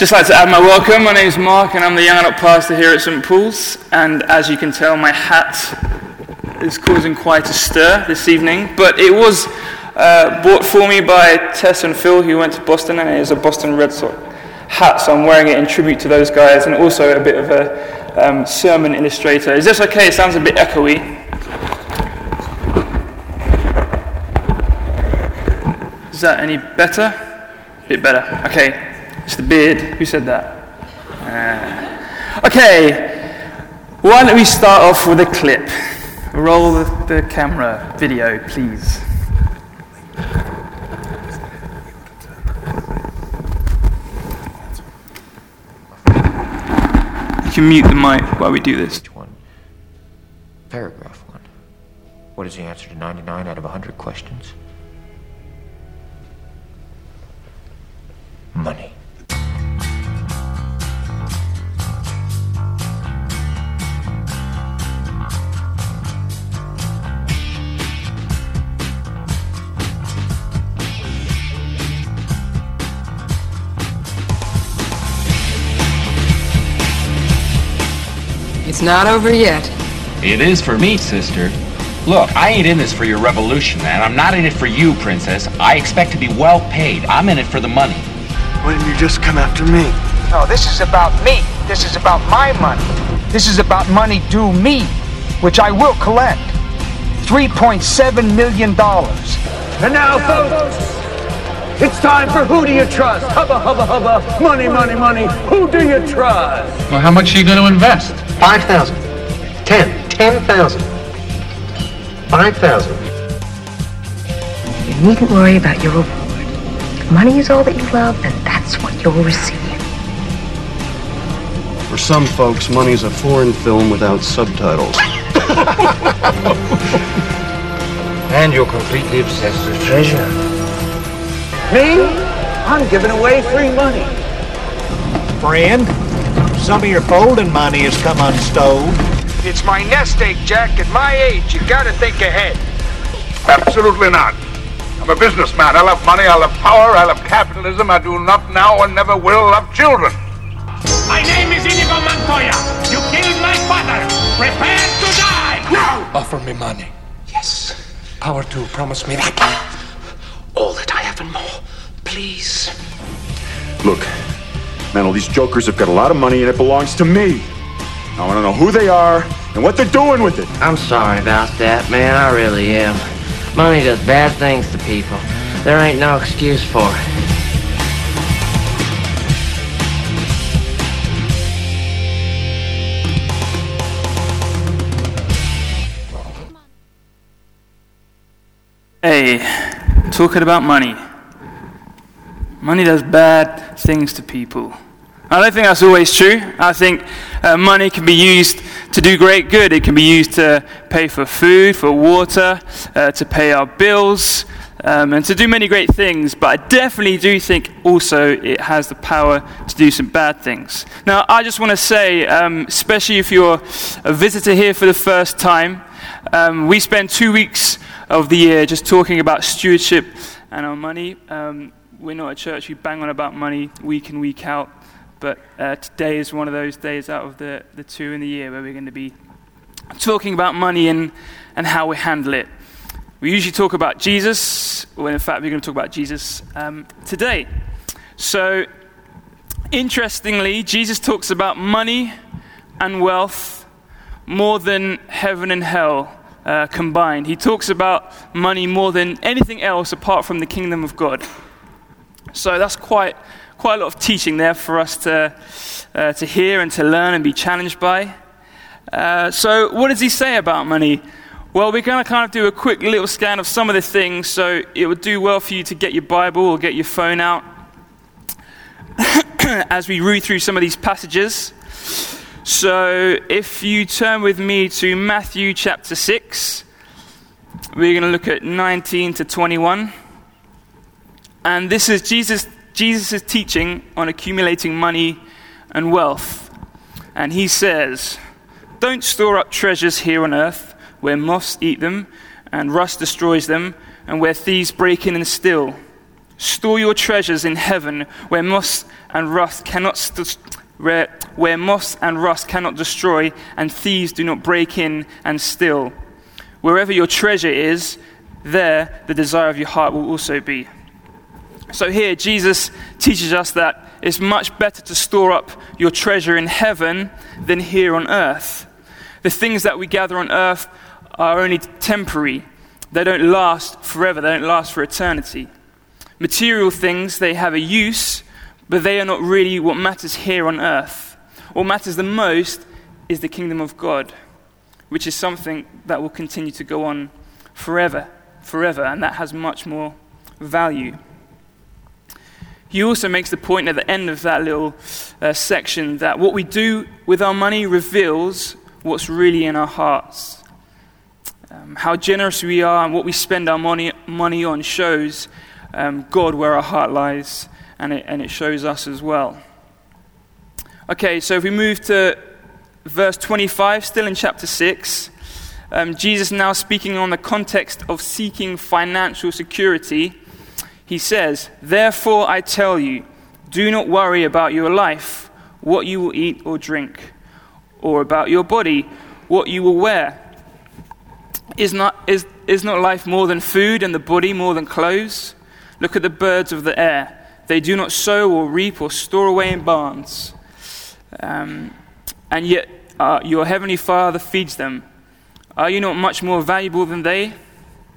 just like to add my welcome. My name is Mark, and I'm the young adult pastor here at St. Paul's. And as you can tell, my hat is causing quite a stir this evening. But it was uh, bought for me by Tess and Phil, who went to Boston, and it is a Boston Red Sox hat, so I'm wearing it in tribute to those guys, and also a bit of a um, sermon illustrator. Is this okay? It sounds a bit echoey. Is that any better? A bit better. Okay. It's the beard. Who said that? Uh, okay. Why don't we start off with a clip? Roll the, camera video, please. You can mute the mic while we do this. One? Paragraph one. What is the answer to 99 out of 100 questions? Money. It's not over yet. It is for me, sister. Look, I ain't in this for your revolution, and I'm not in it for you, princess. I expect to be well paid. I'm in it for the money. Why didn't you just come after me? No, this is about me. This is about my money. This is about money due me, which I will collect. $3.7 million. And now, folks, it's time for Who Do You Trust? Hubba, hubba, hubba. Money, money, money. Who do you trust? Well, how much are you going to invest? 5,000. 10. 10,000. 5,000. You needn't worry about your reward. Money is all that you love, and that's what you'll receive. For some folks, money's a foreign film without subtitles. And you're completely obsessed with treasure. Me? I'm giving away free money. Friend, some of your folding money has come unstowed. It's my nest egg, Jack. At my age, you gotta think ahead. Absolutely not. I'm a businessman. I love money, I love power, I love capitalism. I do not now and never will love children. My name is Inigo Montoya. You killed my father. Prepare to die now. Offer me money. Yes. Power to promise me that. All that I have and more. Please. Look, man, all these jokers have got a lot of money and it belongs to me. I want to know who they are and what they're doing with it. I'm sorry about that, man. I really am. Money does bad things to people. There ain't no excuse for it. Hey, talking about money. Money does bad things to people. I don't think that's always true. I think uh, money can be used to do great good. It can be used to pay for food, for water, uh, to pay our bills, um, and to do many great things. But I definitely do think also it has the power to do some bad things. Now, I just want to say, um, especially if you're a visitor here for the first time, um, we spend two weeks of the year just talking about stewardship and our money. We're not a church we bang on about money week in, week out. But uh, today is one of those days out of the, the two in the year where we're going to be talking about money and, and how we handle it. We usually talk about Jesus, when in fact we're going to talk about Jesus um, today. So, interestingly, Jesus talks about money and wealth more than heaven and hell uh, combined. He talks about money more than anything else apart from the kingdom of God. So that's quite quite a lot of teaching there for us to, uh, to hear and to learn and be challenged by. Uh, so, what does he say about money? Well, we're going to kind of do a quick little scan of some of the things, so it would do well for you to get your Bible or get your phone out as we read through some of these passages. So, if you turn with me to Matthew chapter 6, we're going to look at 19 to 21. And this is Jesus Jesus' teaching on accumulating money and wealth. And he says, Don't store up treasures here on earth where moths eat them and rust destroys them and where thieves break in and steal. Store your treasures in heaven where moths and rust cannot st- where, where and rust cannot destroy and thieves do not break in and steal. Wherever your treasure is, there the desire of your heart will also be. So here Jesus teaches us that it's much better to store up your treasure in heaven than here on earth. The things that we gather on earth are only temporary. They don't last forever. They don't last for eternity. Material things, they have a use, but they are not really what matters here on earth. What matters the most is the kingdom of God, which is something that will continue to go on forever, forever, and that has much more value. He also makes the point at the end of that little uh, section that what we do with our money reveals what's really in our hearts. Um, how generous we are and what we spend our money, money on shows um, God where our heart lies, and it, and it shows us as well. Okay, so if we move to verse 25, still in chapter 6, um, Jesus now speaking on the context of seeking financial security. He says, Therefore I tell you, do not worry about your life, what you will eat or drink, or about your body, what you will wear. Is not, is, is not life more than food and the body more than clothes? Look at the birds of the air. They do not sow or reap or store away in barns. Um, and yet uh, your heavenly Father feeds them. Are you not much more valuable than they?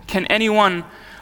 Can any one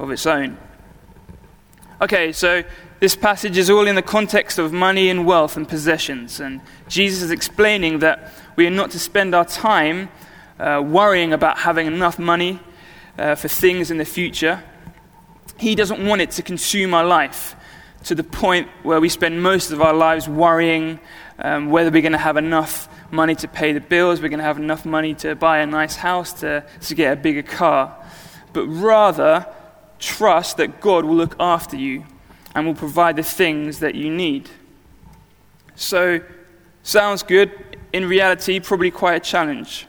of its own. Okay, so this passage is all in the context of money and wealth and possessions. And Jesus is explaining that we are not to spend our time uh, worrying about having enough money uh, for things in the future. He doesn't want it to consume our life to the point where we spend most of our lives worrying um, whether we're going to have enough money to pay the bills, we're going to have enough money to buy a nice house, to, to get a bigger car, but rather trust that God will look after you and will provide the things that you need. So, sounds good. In reality, probably quite a challenge.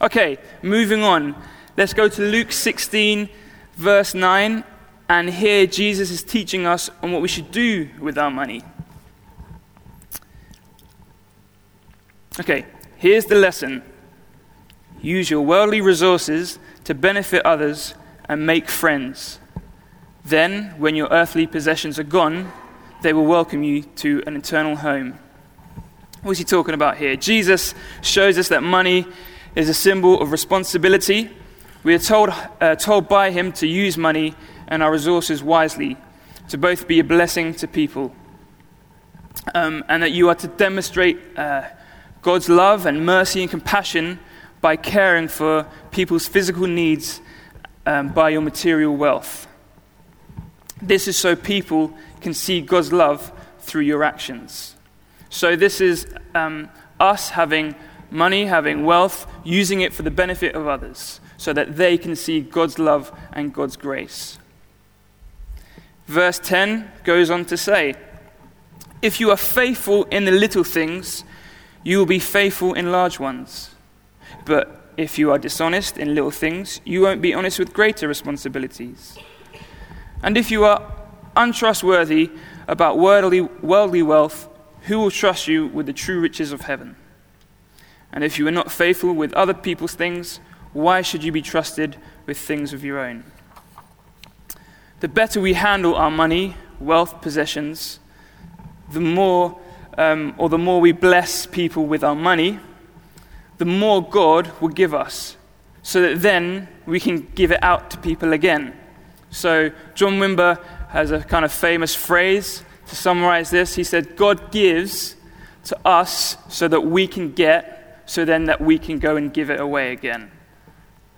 Okay, moving on. Let's go to Luke 16, verse 9, and here Jesus is teaching us on what we should do with our money. Okay, here's the lesson use your worldly resources to benefit others and make friends. Then, when your earthly possessions are gone, they will welcome you to an eternal home. What's he talking about here? Jesus shows us that money is a symbol of responsibility. We are told, uh, told by him to use money and our resources wisely to both be a blessing to people um, and that you are to demonstrate uh, God's love and mercy and compassion by caring for people's physical needs um, by your material wealth. This is so people can see God's love through your actions. So, this is um, us having money, having wealth, using it for the benefit of others, so that they can see God's love and God's grace. Verse 10 goes on to say, If you are faithful in the little things, you will be faithful in large ones. But if you are dishonest in little things, you won't be honest with greater responsibilities. And if you are untrustworthy about worldly, worldly wealth, who will trust you with the true riches of heaven? And if you are not faithful with other people's things, why should you be trusted with things of your own? the better we handle our money, wealth, possessions, the more um, or the more we bless people with our money, the more God will give us, so that then we can give it out to people again. So, John Wimber has a kind of famous phrase to summarize this. He said, God gives to us so that we can get, so then that we can go and give it away again.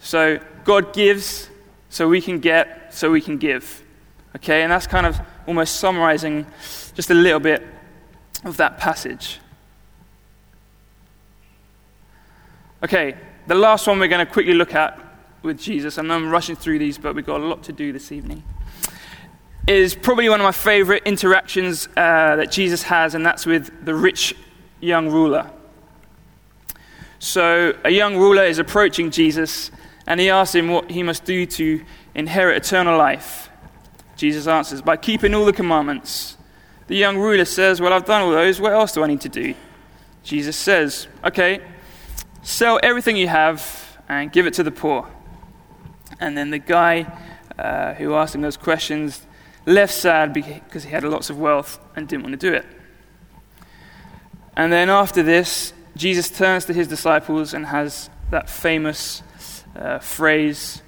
So, God gives so we can get, so we can give. Okay, and that's kind of almost summarizing just a little bit of that passage. Okay, the last one we're going to quickly look at with Jesus, and I'm rushing through these, but we've got a lot to do this evening, is probably one of my favorite interactions uh, that Jesus has, and that's with the rich young ruler. So, a young ruler is approaching Jesus, and he asks him what he must do to inherit eternal life. Jesus answers, By keeping all the commandments. The young ruler says, Well, I've done all those. What else do I need to do? Jesus says, Okay, sell everything you have and give it to the poor. And then the guy uh, who asked him those questions left sad because he had lots of wealth and didn't want to do it. And then after this, Jesus turns to his disciples and has that famous uh, phrase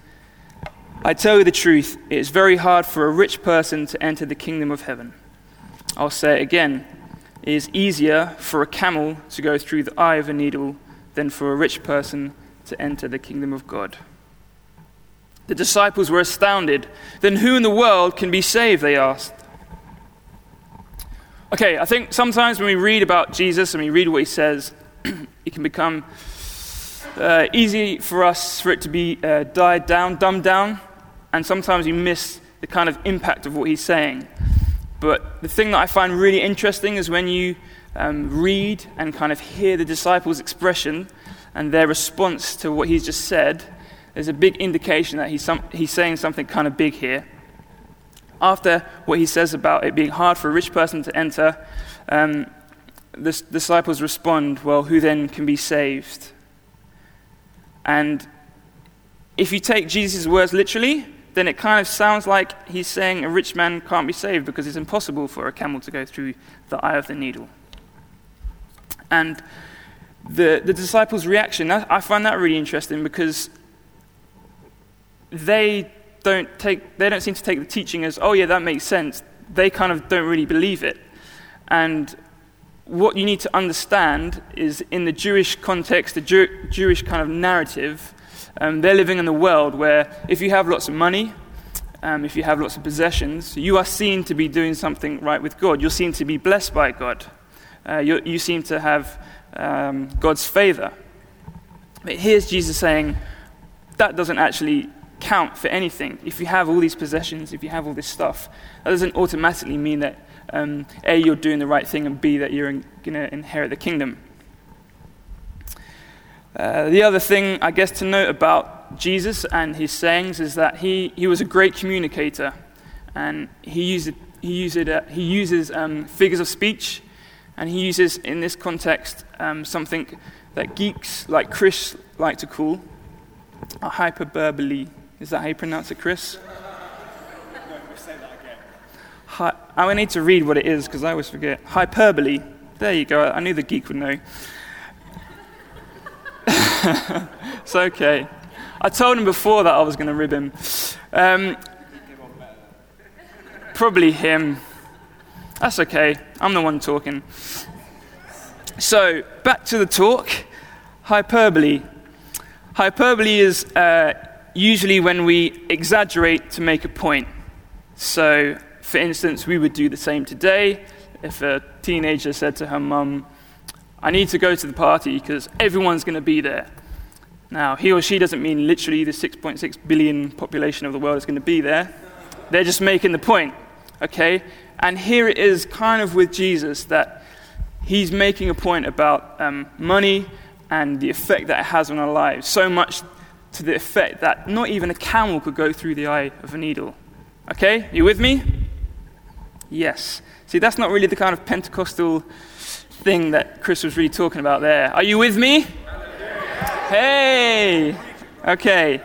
I tell you the truth, it is very hard for a rich person to enter the kingdom of heaven. I'll say it again. It is easier for a camel to go through the eye of a needle than for a rich person to enter the kingdom of God. The disciples were astounded. Then who in the world can be saved? They asked. Okay, I think sometimes when we read about Jesus and we read what he says, it can become uh, easy for us for it to be uh, died down, dumbed down, and sometimes you miss the kind of impact of what he's saying. But the thing that I find really interesting is when you um, read and kind of hear the disciples' expression and their response to what he's just said, there's a big indication that he's, some, he's saying something kind of big here. After what he says about it being hard for a rich person to enter, um, the disciples respond, Well, who then can be saved? And if you take Jesus' words literally, then it kind of sounds like he's saying a rich man can't be saved because it's impossible for a camel to go through the eye of the needle. And the, the disciples' reaction, I find that really interesting because they don't, take, they don't seem to take the teaching as, oh, yeah, that makes sense. They kind of don't really believe it. And what you need to understand is in the Jewish context, the Jew- Jewish kind of narrative, um, they're living in a world where if you have lots of money, um, if you have lots of possessions, you are seen to be doing something right with God. You're seen to be blessed by God. Uh, you seem to have um, God's favor. But here's Jesus saying that doesn't actually count for anything. If you have all these possessions, if you have all this stuff, that doesn't automatically mean that um, A, you're doing the right thing, and B, that you're going to inherit the kingdom. Uh, the other thing, I guess, to note about Jesus and his sayings is that he, he was a great communicator. And he, used, he, used, uh, he uses um, figures of speech, and he uses, in this context, um, something that geeks like Chris like to call a hyperbole. Is that how you pronounce it, Chris? Hi- I need to read what it is because I always forget. Hyperbole. There you go. I knew the geek would know. it's okay. I told him before that I was going to rib him. Um, probably him. That's okay. I'm the one talking. So, back to the talk. Hyperbole. Hyperbole is uh, usually when we exaggerate to make a point. So, for instance, we would do the same today if a teenager said to her mum, I need to go to the party because everyone's going to be there. Now, he or she doesn't mean literally the 6.6 billion population of the world is going to be there. They're just making the point, okay? And here it is kind of with Jesus that he's making a point about um, money and the effect that it has on our lives. So much to the effect that not even a camel could go through the eye of a needle. Okay? You with me? Yes. See, that's not really the kind of Pentecostal thing that Chris was really talking about there. Are you with me? Hey! Okay.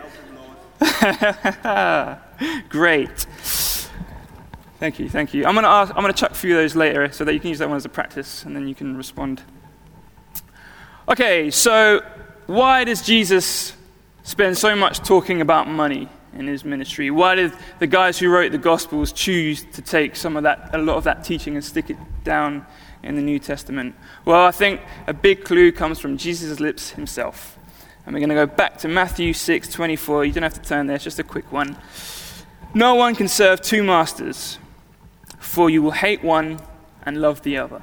Great. Thank you, thank you. I'm going to ask, I'm going to chuck a few of those later so that you can use that one as a practice and then you can respond. Okay, so why does Jesus spend so much talking about money in his ministry? Why did the guys who wrote the Gospels choose to take some of that, a lot of that teaching and stick it down in the New Testament? Well, I think a big clue comes from Jesus' lips himself. And we're going to go back to Matthew 6 24. You don't have to turn there, it's just a quick one. No one can serve two masters for you will hate one and love the other.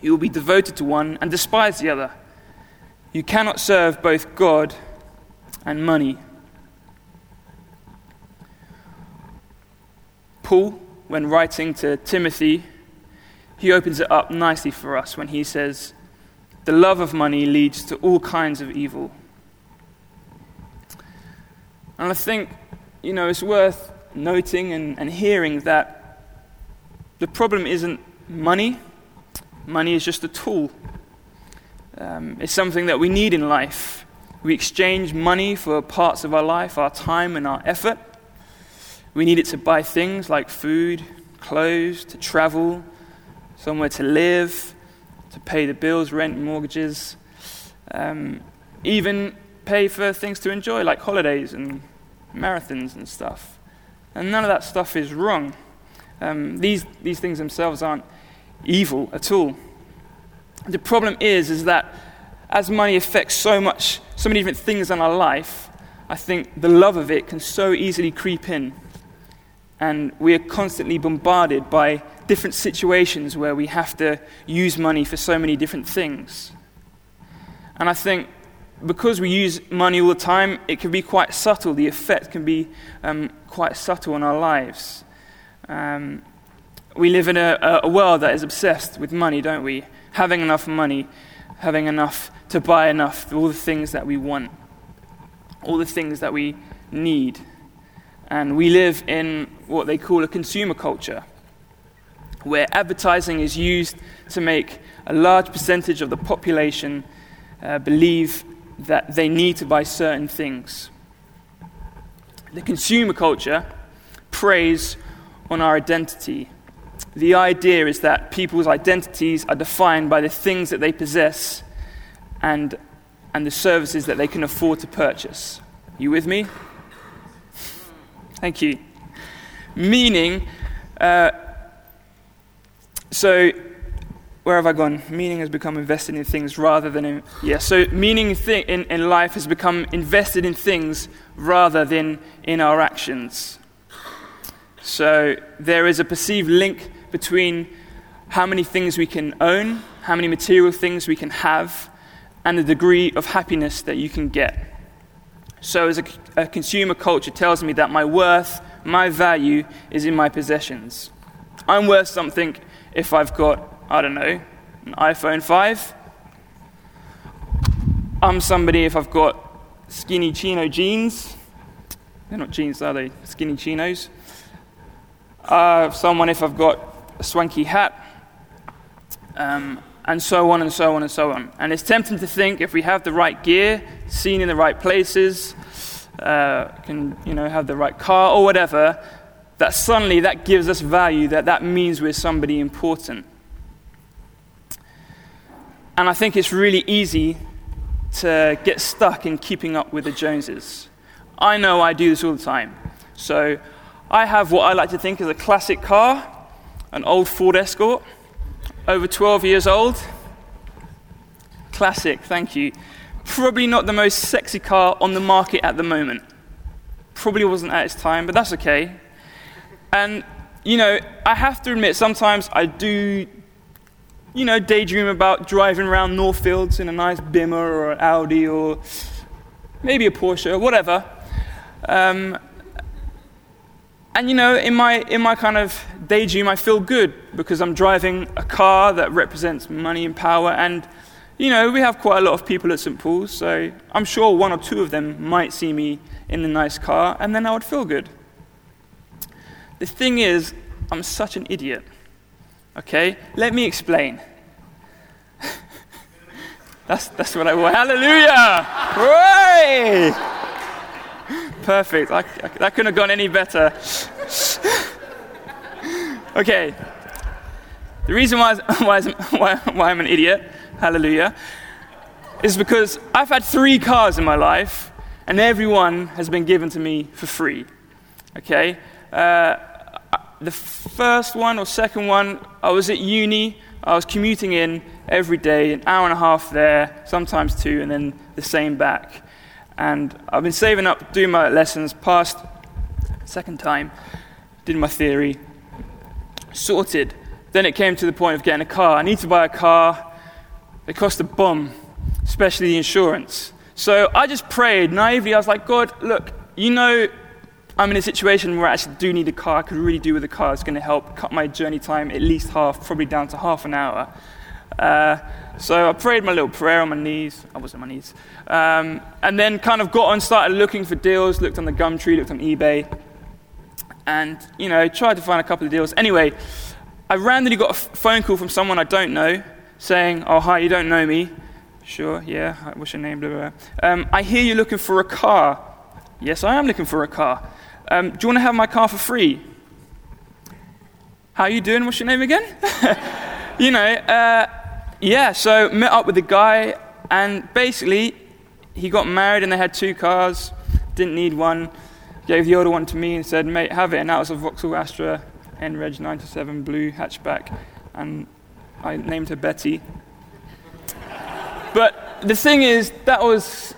You will be devoted to one and despise the other. You cannot serve both God and money. Paul, when writing to Timothy, he opens it up nicely for us when he says, The love of money leads to all kinds of evil. And I think, you know, it's worth noting and, and hearing that the problem isn't money, money is just a tool. Um, it's something that we need in life. We exchange money for parts of our life, our time, and our effort. We need it to buy things like food, clothes, to travel, somewhere to live, to pay the bills, rent, mortgages, um, even pay for things to enjoy, like holidays and marathons and stuff. And none of that stuff is wrong. Um, these, these things themselves aren't evil at all. The problem is, is that as money affects so much, so many different things in our life, I think the love of it can so easily creep in. And we are constantly bombarded by different situations where we have to use money for so many different things. And I think because we use money all the time, it can be quite subtle. The effect can be um, quite subtle in our lives. Um, we live in a, a world that is obsessed with money, don't we? Having enough money, having enough to buy enough, all the things that we want, all the things that we need. And we live in what they call a consumer culture, where advertising is used to make a large percentage of the population uh, believe that they need to buy certain things. The consumer culture preys on our identity. The idea is that people's identities are defined by the things that they possess and, and the services that they can afford to purchase. You with me? Thank you. Meaning, uh, so where have I gone? Meaning has become invested in things rather than in. Yeah, so meaning in, in, in life has become invested in things rather than in our actions. So there is a perceived link between how many things we can own, how many material things we can have, and the degree of happiness that you can get. So, as a, a, consumer culture tells me that my worth, my value is in my possessions. I'm worth something if I've got, I don't know, an iPhone 5. I'm somebody if I've got skinny chino jeans. They're not jeans, are they? Skinny chinos uh, someone if I've got a swanky hat, um, and so on and so on and so on. And it's tempting to think if we have the right gear, seen in the right places, uh, can you know have the right car or whatever, that suddenly that gives us value. That that means we're somebody important. And I think it's really easy to get stuck in keeping up with the Joneses. I know I do this all the time. So I have what I like to think is a classic car, an old Ford Escort, over 12 years old. Classic, thank you. Probably not the most sexy car on the market at the moment. Probably wasn't at its time, but that's okay. And, you know, I have to admit, sometimes I do, you know, daydream about driving around Northfields in a nice Bimmer or an Audi or maybe a Porsche or whatever. Um, and you know, in my, in my kind of daydream, I feel good because I'm driving a car that represents money and power. And, you know, we have quite a lot of people at St. Paul's, so I'm sure one or two of them might see me in the nice car, and then I would feel good. The thing is, I'm such an idiot. Okay? Let me explain. that's, that's what I want. Hallelujah! Hooray! Perfect. I, I, that couldn't have gone any better. okay. The reason why, why, why, I'm an idiot, hallelujah, is because I've had three cars in my life, and every one has been given to me for free. Okay? Uh, the first one or second one, I was at uni, I was commuting in every day, an hour and a half there, sometimes two, and then the same back. And I've been saving up, doing my lessons, passed second time, did my theory, sorted. Then it came to the point of getting a car. I need to buy a car. It cost a bomb, especially the insurance. So I just prayed naively. I was like, God, look, you know I'm in a situation where I actually do need a car. I could really do with a car. It's going to help cut my journey time at least half, probably down to half an hour. Uh, so I prayed my little prayer on my knees. I was on my knees. Um, and then kind of got on, started looking for deals, looked on the Gumtree, looked on eBay, and, you know, tried to find a couple of deals. Anyway, I randomly got a phone call from someone I don't know saying, Oh, hi, you don't know me. Sure, yeah, what's your name? Blah, blah, blah. Um, I hear you're looking for a car. Yes, I am looking for a car. Um, do you want to have my car for free? How are you doing? What's your name again? you know, uh, yeah, so met up with the guy, and basically, he got married and they had two cars, didn't need one, gave the older one to me and said, mate, have it. And that was a Vauxhall Astra NREG 97 blue hatchback, and I named her Betty. But the thing is, that was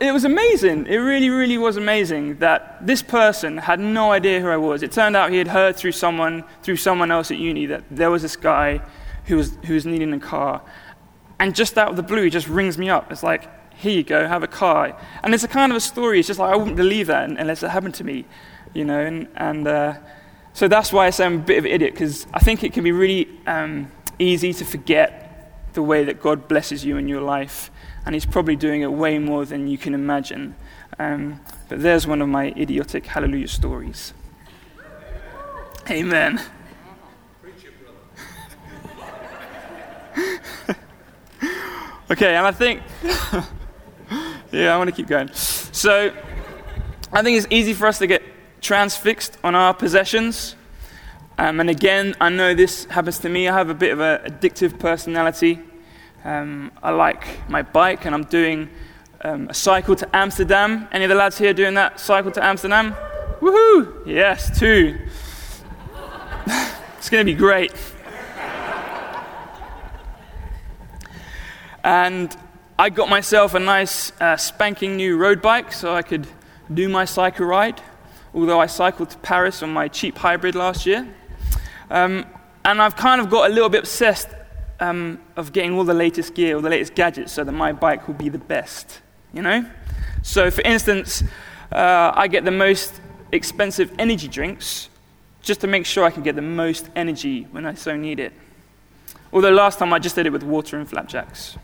it was amazing. It really, really was amazing that this person had no idea who I was. It turned out he had heard through someone, through someone else at uni, that there was this guy who was, who was needing a car. And just out of the blue, he just rings me up. It's like, here you go, have a car. And it's a kind of a story. It's just like, I wouldn't believe that unless it happened to me, you know. And, and uh, so that's why I say I'm a bit of an idiot, because I think it can be really um, easy to forget the way that God blesses you in your life and he's probably doing it way more than you can imagine. Um, but there's one of my idiotic hallelujah stories. Amen. okay, and I think, yeah, I want to keep going. So, I think it's easy for us to get transfixed on our possessions. Um, and again, I know this happens to me. I have a bit of an addictive personality. Um, I like my bike, and I'm doing um, a cycle to Amsterdam. Any of the lads here doing that cycle to Amsterdam? Woohoo! Yes, two. it's going to be great. And I got myself a nice uh, spanking new road bike so I could do my cycle ride, although I cycled to Paris on my cheap hybrid last year. Um, and I've kind of got a little bit obsessed um, of getting all the latest gear, all the latest gadgets, so that my bike will be the best. You know? So, for instance, uh, I get the most expensive energy drinks just to make sure I can get the most energy when I so need it. Although last time I just did it with water and flapjacks.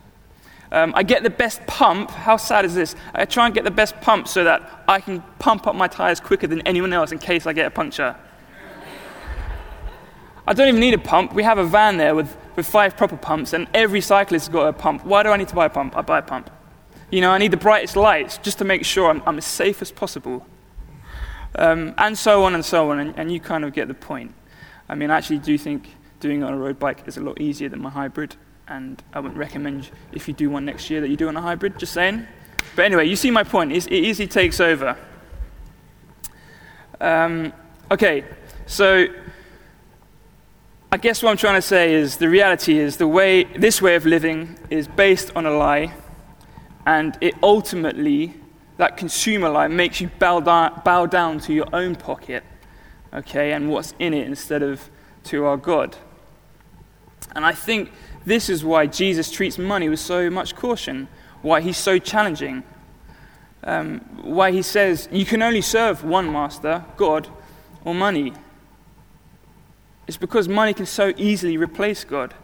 Um, I get the best pump. How sad is this? I try and get the best pump so that I can pump up my tires quicker than anyone else in case I get a puncture. I don't even need a pump. We have a van there with, with five proper pumps, and every cyclist has got a pump. Why do I need to buy a pump? I buy a pump. You know, I need the brightest lights just to make sure I'm, I'm as safe as possible. Um, and so on and so on, and, and, you kind of get the point. I mean, I actually do think doing it on a road bike is a lot easier than my hybrid, and I wouldn't recommend if you do one next year that you do on a hybrid, just saying. But anyway, you see my point. It's, it easily takes over. Um, okay, so I guess what I'm trying to say is the reality is the way this way of living is based on a lie, and it ultimately, that consumer lie, makes you bow down, bow down to your own pocket, okay, and what's in it instead of to our God. And I think this is why Jesus treats money with so much caution, why he's so challenging, um, why he says you can only serve one master, God, or money. It's because money can so easily replace God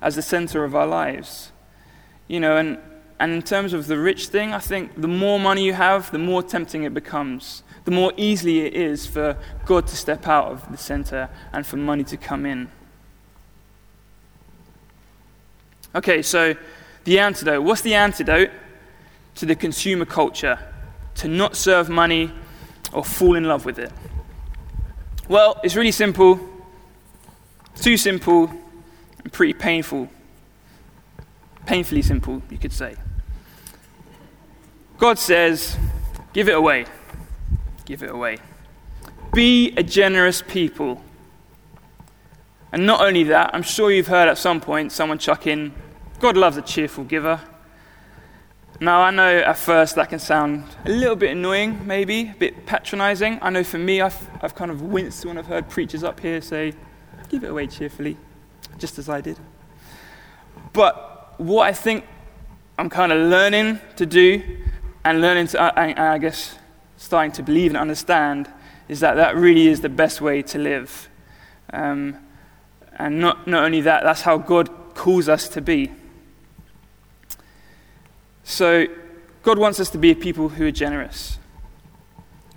as the center of our lives. You know, and, and in terms of the rich thing, I think the more money you have, the more tempting it becomes. The more easily it is for God to step out of the center and for money to come in. Okay, so the antidote. What's the antidote to the consumer culture? To not serve money or fall in love with it? Well, it's really simple too simple and pretty painful. Painfully simple, you could say. God says, give it away. Give it away. Be a generous people. And not only that, I'm sure you've heard at some point someone chuck in, God loves a cheerful giver. Now, I know at first that can sound a little bit annoying, maybe, a bit patronizing. I know for me, I've, I've kind of winced when I've heard preachers up here say, give it away cheerfully, just as I did. But what I think I'm kind of learning to do and learning to, and I guess, starting to believe and understand is that that really is the best way to live. Um, and not, not only that, that's how God calls us to be. So, God wants us to be a people who are generous.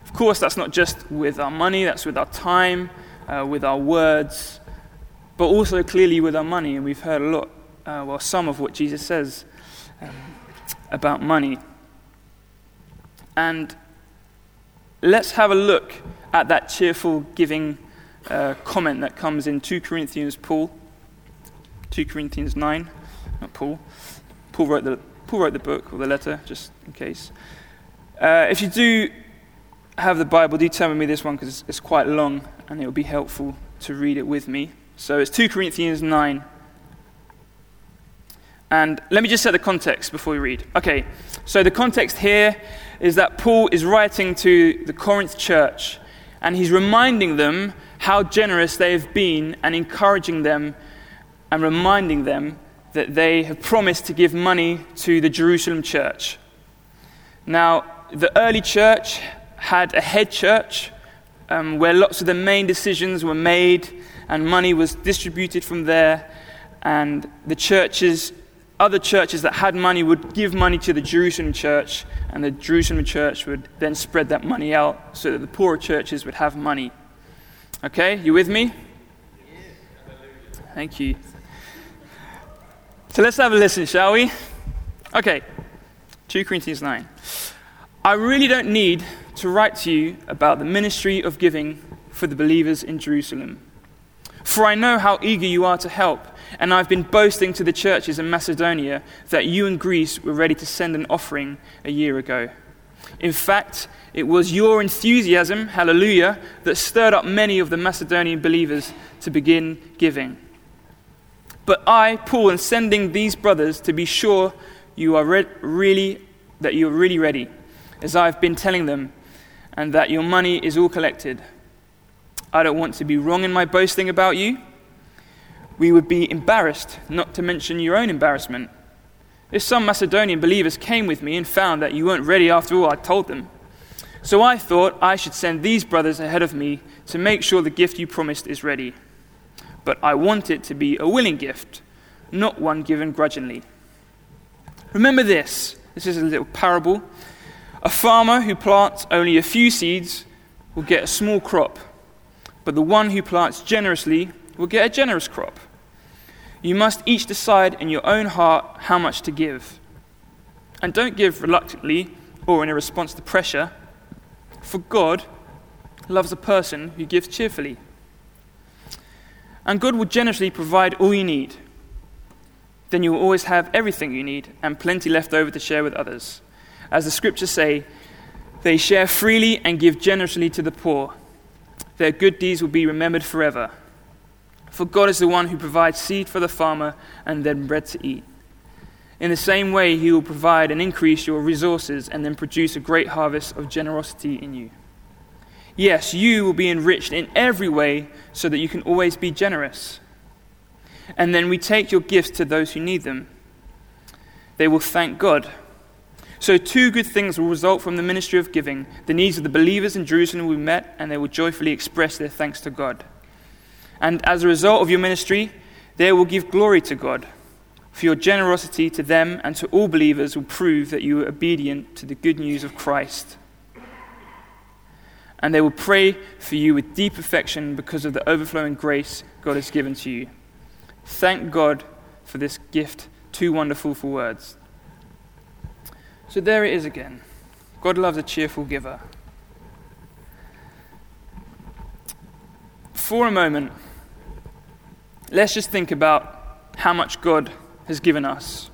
Of course, that's not just with our money, that's with our time, uh, with our words, but also clearly with our money. And we've heard a lot, uh, well, some of what Jesus says um, about money. And let's have a look at that cheerful giving uh, comment that comes in 2 Corinthians Paul, 2 Corinthians 9, not Paul. Paul wrote the, Paul wrote the book or the letter, just in case. Uh, if you do have the Bible, do tell me this one because it's, quite long and it will be helpful to read it with me. So it's 2 Corinthians 9. And let me just set the context before we read. Okay, so the context here is that Paul is writing to the Corinth church and he's reminding them how generous they have been and encouraging them and reminding them that they have promised to give money to the Jerusalem church. Now, the early church had a head church um, where lots of the main decisions were made and money was distributed from there, and the churches other churches that had money would give money to the Jerusalem church, and the Jerusalem church would then spread that money out so that the poorer churches would have money. Okay, you with me? Thank you. So let's have a listen, shall we? Okay, 2 Corinthians 9. I really don't need to write to you about the ministry of giving for the believers in Jerusalem. For I know how eager you are to help and I've been boasting to the churches in Macedonia that you and Greece were ready to send an offering a year ago. In fact, it was your enthusiasm, hallelujah, that stirred up many of the Macedonian believers to begin giving. But I, Paul, am sending these brothers to be sure you are re- really that you are really ready, as I've been telling them, and that your money is all collected. I don't want to be wrong in my boasting about you we would be embarrassed, not to mention your own embarrassment. If some Macedonian believers came with me and found that you weren't ready after all I told them. So I thought I should send these brothers ahead of me to make sure the gift you promised is ready. But I want it to be a willing gift, not one given grudgingly. Remember this this is a little parable. A farmer who plants only a few seeds will get a small crop, but the one who plants generously will get a generous crop. You must each decide in your own heart how much to give. And don't give reluctantly or in a response to pressure, for God loves a person who gives cheerfully. And God will generously provide all you need. Then you will always have everything you need and plenty left over to share with others. As the scriptures say, they share freely and give generously to the poor. Their good deeds will be remembered forever. For God is the one who provides seed for the farmer and then bread to eat. In the same way, He will provide and increase your resources and then produce a great harvest of generosity in you. Yes, you will be enriched in every way so that you can always be generous. And then we take your gifts to those who need them. They will thank God. So, two good things will result from the ministry of giving. The needs of the believers in Jerusalem will be met, and they will joyfully express their thanks to God. And as a result of your ministry, they will give glory to God. For your generosity to them and to all believers will prove that you are obedient to the good news of Christ. And they will pray for you with deep affection because of the overflowing grace God has given to you. Thank God for this gift, too wonderful for words. So there it is again. God loves a cheerful giver. For a moment, let's just think about how much God has given us,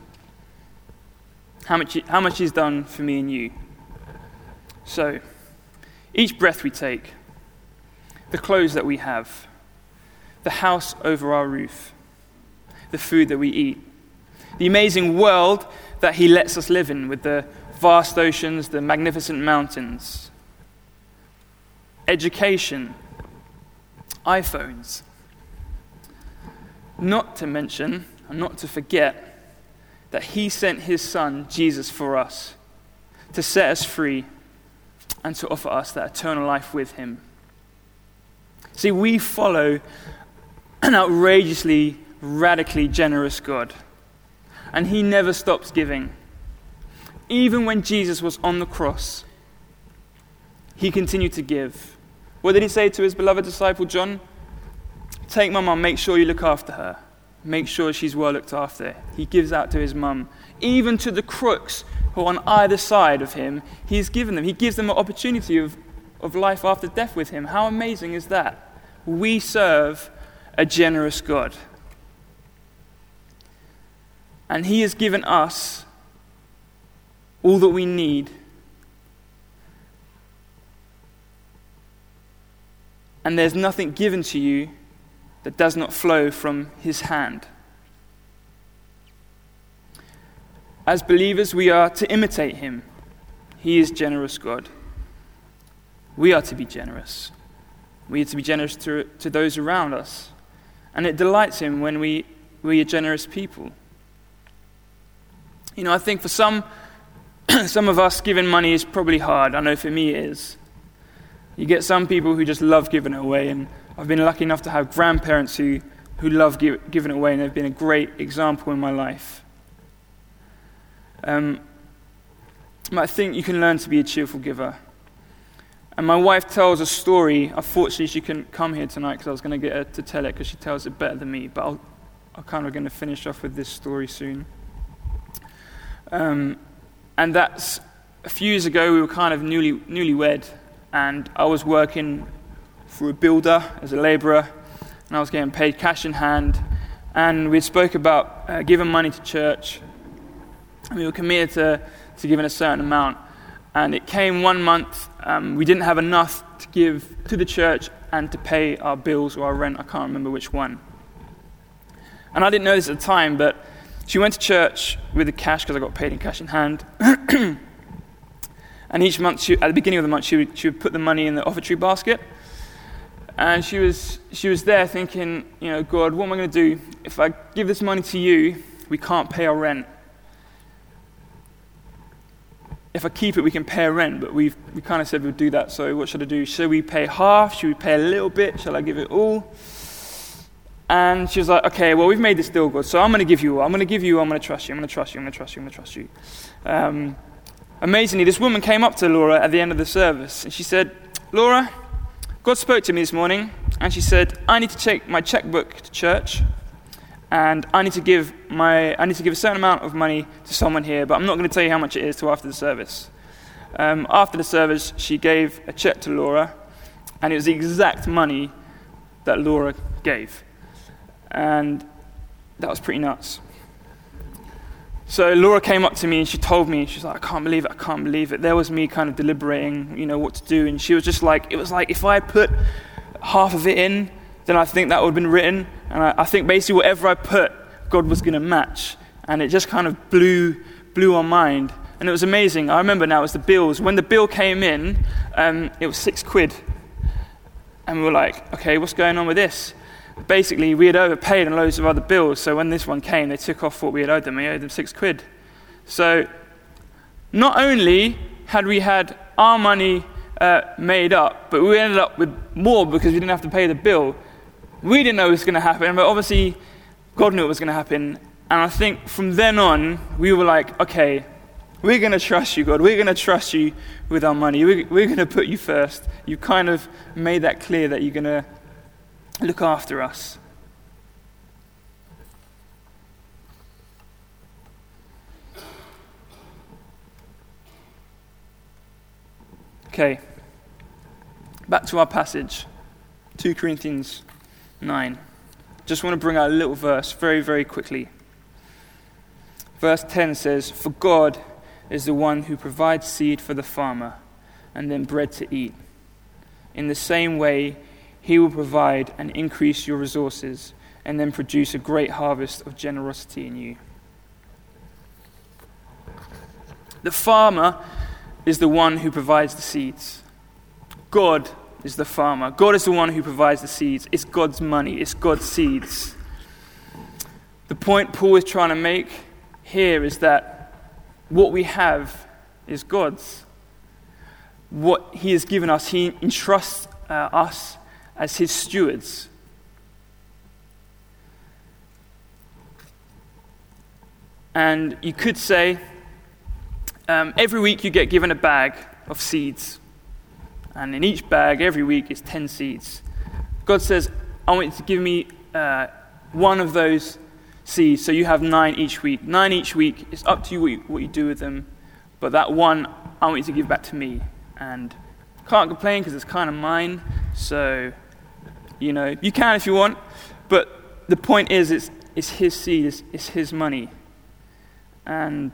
how much, how much He's done for me and you. So, each breath we take, the clothes that we have, the house over our roof, the food that we eat, the amazing world that He lets us live in with the vast oceans, the magnificent mountains, education, iPhones. Not to mention, and not to forget, that He sent His Son, Jesus, for us to set us free and to offer us that eternal life with Him. See, we follow an outrageously, radically generous God, and He never stops giving. Even when Jesus was on the cross, He continued to give. What did He say to His beloved disciple John? Take my mum, make sure you look after her. Make sure she's well looked after. He gives out to his mum. Even to the crooks who on either side of him, he's given them. He gives them an opportunity of, of life after death with him. How amazing is that? We serve a generous God. And he has given us all that we need. And there's nothing given to you that does not flow from his hand. As believers, we are to imitate him. He is generous God. We are to be generous. We are to be generous to, to those around us. And it delights him when we, we are generous people. You know, I think for some, some of us, giving money is probably hard. I know for me it is. You get some people who just love giving it away, and I've been lucky enough to have grandparents who, who love give, giving it away, and they've been a great example in my life. Um, I think you can learn to be a cheerful giver. And my wife tells a story. Unfortunately, she couldn't come here tonight because I was going to get her to tell it because she tells it better than me. But I'll, I'm kind of going to finish off with this story soon. Um, and that's a few years ago, we were kind of newly, newlywed, and I was working for a builder as a labourer, and I was getting paid cash in hand. And we spoke about uh, giving money to church, we were committed to, to giving a certain amount. And it came one month, um, we didn't have enough to give to the church and to pay our bills or our rent. I can't remember which one. And I didn't know this at the time, but she went to church with the cash because I got paid in cash in hand. and each month, she, at the beginning of the month, she would, she would put the money in the offertory basket. And she was, she was there thinking, you know, God, what am I going to do? If I give this money to you, we can't pay our rent. If I keep it, we can pay rent, but we've, we kind of said we'd do that, so what should I do? Should we pay half? Should we pay a little bit? Shall I give it all? And she was like, okay, well, we've made this deal, God, so I'm going to give you all. I'm going to give you, I'm going to trust you, I'm going to trust you, I'm going to trust you, I'm going to trust you. Um, amazingly, this woman came up to Laura at the end of the service, and she said, Laura, God spoke to me this morning, and she said, I need to take my checkbook to church, and I need to give my I need to give a certain amount of money to someone here, but I'm not going to tell you how much it is till after the service. Um, after the service, she gave a check to Laura, and it was the exact money that Laura gave, and that was pretty nuts. So Laura came up to me and she told me, she's like, I can't believe it, I can't believe it. There was me kind of deliberating, you know, what to do. And she was just like, it was like if I put half of it in, then I think that would have been written. And I, I think basically whatever I put, God was going to match. And it just kind of blew, blew our mind. And it was amazing. I remember now it was the bills. When the bill came in, um, it was six quid. And we were like, okay, what's going on with this? basically, we had overpaid on loads of other bills, so when this one came, they took off what we had owed them. We owed them six quid. So, not only had we had our money uh, made up, but we ended up with more because we didn't have to pay the bill. We didn't know it was going to happen, but obviously, God knew it was going to happen. And I think from then on, we were like, okay, we're going to trust you, God. We're going to trust you with our money. We're, we're going to put you first. You kind of made that clear that you're going to look after us. Okay, back to our passage 2 Corinthians 9. just want to bring out a little verse very, very quickly. Verse 10 says, For God is the one who provides seed for the farmer and then bread to eat. In the same way, he will provide and increase your resources and then produce a great harvest of generosity in you. The farmer is the one who provides the seeds. God is the farmer. God is the one who provides the seeds. It's God's money, it's God's seeds. The point Paul is trying to make here is that what we have is God's. What he has given us, he entrusts uh, us as his stewards. And you could say, um, every week you get given a bag of seeds. And in each bag, every week, is 10 seeds. God says, I want you to give me uh, one of those seeds, so you have nine each week. Nine each week. It's up to you what, you what you do with them. But that one, I want you to give back to me. And can't complain because it's kind of mine. So, you know, you can if you want. But the point is, it's, it's his seed, it's, it's his money. And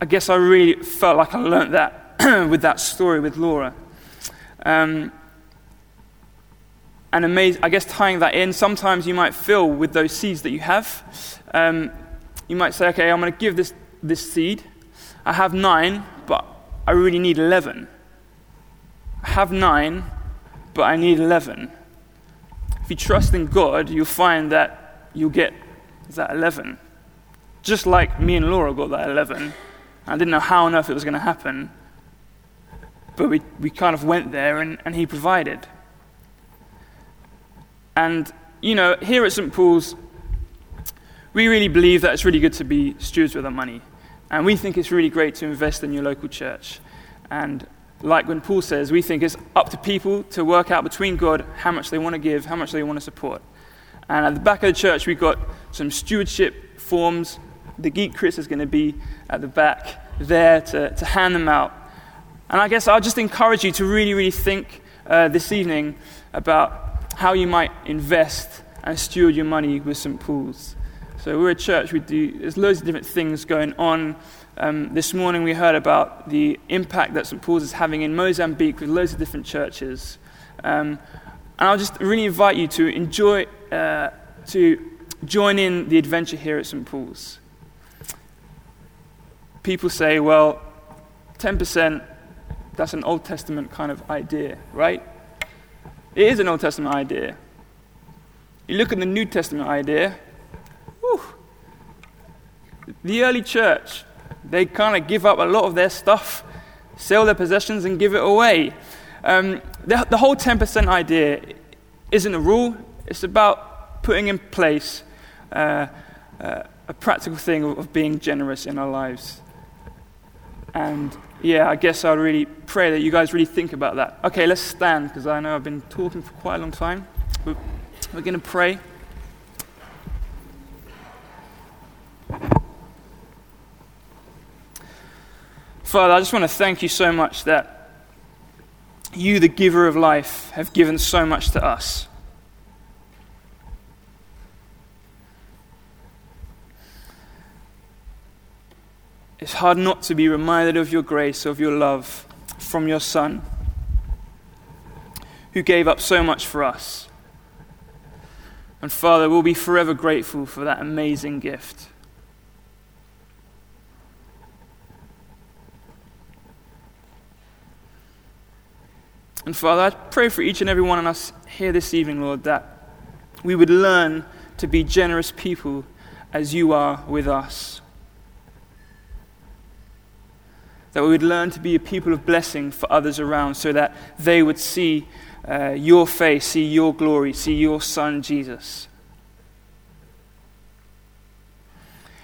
I guess I really felt like I learnt that with that story with Laura. Um, and amazing, I guess tying that in, sometimes you might feel with those seeds that you have, um, you might say, okay, I'm going to give this, this seed. I have nine, but I really need 11. I have nine, but I need 11. If you trust in God, you'll find that you'll get that 11. Just like me and Laura got that 11. I didn't know how on earth it was going to happen, but we, we kind of went there and, and he provided. And, you know, here at St. Paul's, we really believe that it's really good to be stewards with our money. And we think it's really great to invest in your local church. And like when Paul says, we think it's up to people to work out between God how much they want to give, how much they want to support. And at the back of the church, we've got some stewardship forms. The Geek Chris is going to be at the back there to, to hand them out. And I guess I'll just encourage you to really, really think uh, this evening about how you might invest and steward your money with St. Paul's. So we're a church, we do, there's loads of different things going on. Um, this morning we heard about the impact that St. Paul's is having in Mozambique with loads of different churches. Um, and I'll just really invite you to enjoy, uh, to join in the adventure here at St. Paul's. People say, well, 10% that's an Old Testament kind of idea, right? It is an Old Testament idea. You look at the New Testament idea, whew, the early church, they kind of give up a lot of their stuff, sell their possessions, and give it away. Um, the, the whole 10% idea isn't a rule, it's about putting in place uh, uh, a practical thing of, of being generous in our lives. And yeah, I guess I'll really pray that you guys really think about that. Okay, let's stand because I know I've been talking for quite a long time. We're, we're going to pray. Father, I just want to thank you so much that you, the giver of life, have given so much to us. Hard not to be reminded of your grace, of your love from your Son, who gave up so much for us. And Father, we'll be forever grateful for that amazing gift. And Father, I pray for each and every one of us here this evening, Lord, that we would learn to be generous people as you are with us. That we would learn to be a people of blessing for others around so that they would see uh, your face, see your glory, see your Son, Jesus.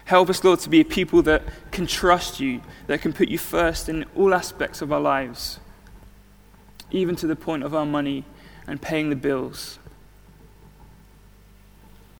Help us, Lord, to be a people that can trust you, that can put you first in all aspects of our lives, even to the point of our money and paying the bills.